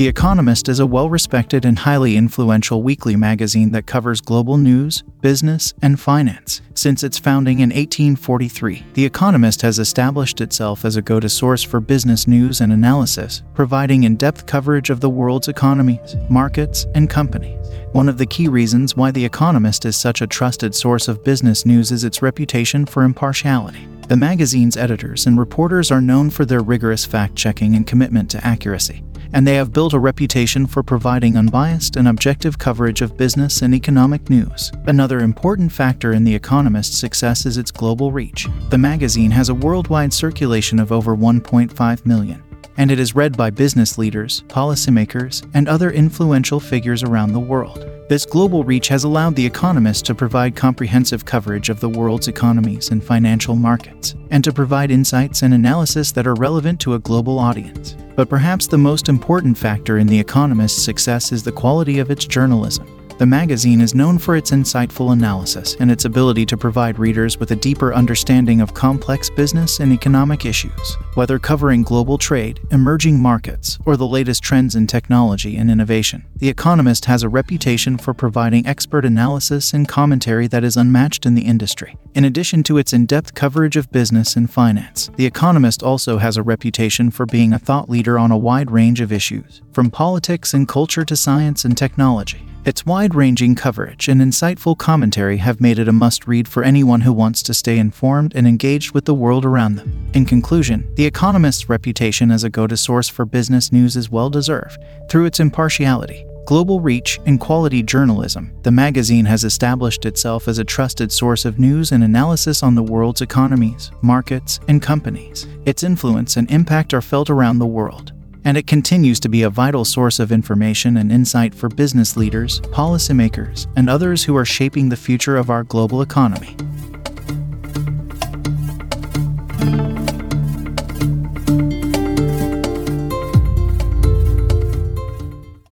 The Economist is a well respected and highly influential weekly magazine that covers global news, business, and finance. Since its founding in 1843, The Economist has established itself as a go to source for business news and analysis, providing in depth coverage of the world's economies, markets, and companies. One of the key reasons why The Economist is such a trusted source of business news is its reputation for impartiality. The magazine's editors and reporters are known for their rigorous fact checking and commitment to accuracy, and they have built a reputation for providing unbiased and objective coverage of business and economic news. Another important factor in The Economist's success is its global reach. The magazine has a worldwide circulation of over 1.5 million and it is read by business leaders, policymakers, and other influential figures around the world. This global reach has allowed The Economist to provide comprehensive coverage of the world's economies and financial markets, and to provide insights and analysis that are relevant to a global audience. But perhaps the most important factor in The Economist's success is the quality of its journalism. The magazine is known for its insightful analysis and its ability to provide readers with a deeper understanding of complex business and economic issues. Whether covering global trade, emerging markets, or the latest trends in technology and innovation, The Economist has a reputation for providing expert analysis and commentary that is unmatched in the industry. In addition to its in depth coverage of business and finance, The Economist also has a reputation for being a thought leader on a wide range of issues, from politics and culture to science and technology. Its wide ranging coverage and insightful commentary have made it a must read for anyone who wants to stay informed and engaged with the world around them. In conclusion, The Economist's reputation as a go to source for business news is well deserved. Through its impartiality, global reach, and quality journalism, the magazine has established itself as a trusted source of news and analysis on the world's economies, markets, and companies. Its influence and impact are felt around the world and it continues to be a vital source of information and insight for business leaders, policymakers, and others who are shaping the future of our global economy.